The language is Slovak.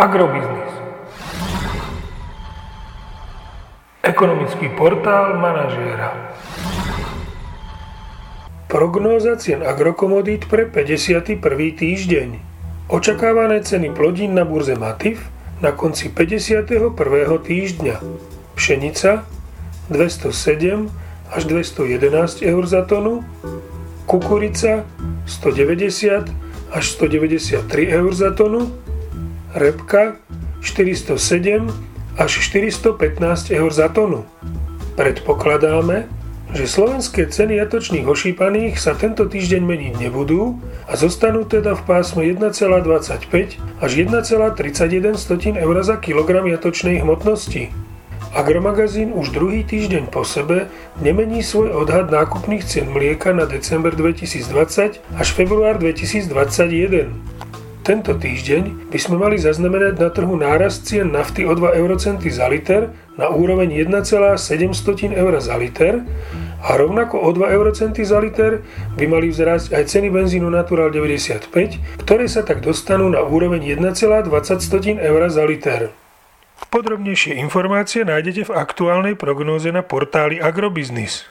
Agrobiznis. Ekonomický portál manažéra. Prognóza cien agrokomodít pre 51. týždeň. Očakávané ceny plodín na burze Matif na konci 51. týždňa. Pšenica 207 až 211 eur za tonu, kukurica 190 až 193 eur za tonu, repka 407 až 415 eur za tonu. Predpokladáme, že slovenské ceny jatočných ošípaných sa tento týždeň meniť nebudú a zostanú teda v pásme 1,25 až 1,31 eur za kilogram jatočnej hmotnosti. Agromagazín už druhý týždeň po sebe nemení svoj odhad nákupných cien mlieka na december 2020 až február 2021. Tento týždeň by sme mali zaznamenať na trhu nárast cien nafty o 2 eurocenty za liter na úroveň 1,7 eur za liter a rovnako o 2 eurocenty za liter by mali vzrásť aj ceny benzínu Natural 95, ktoré sa tak dostanú na úroveň 1,20 eur za liter. Podrobnejšie informácie nájdete v aktuálnej prognóze na portáli Agrobiznis.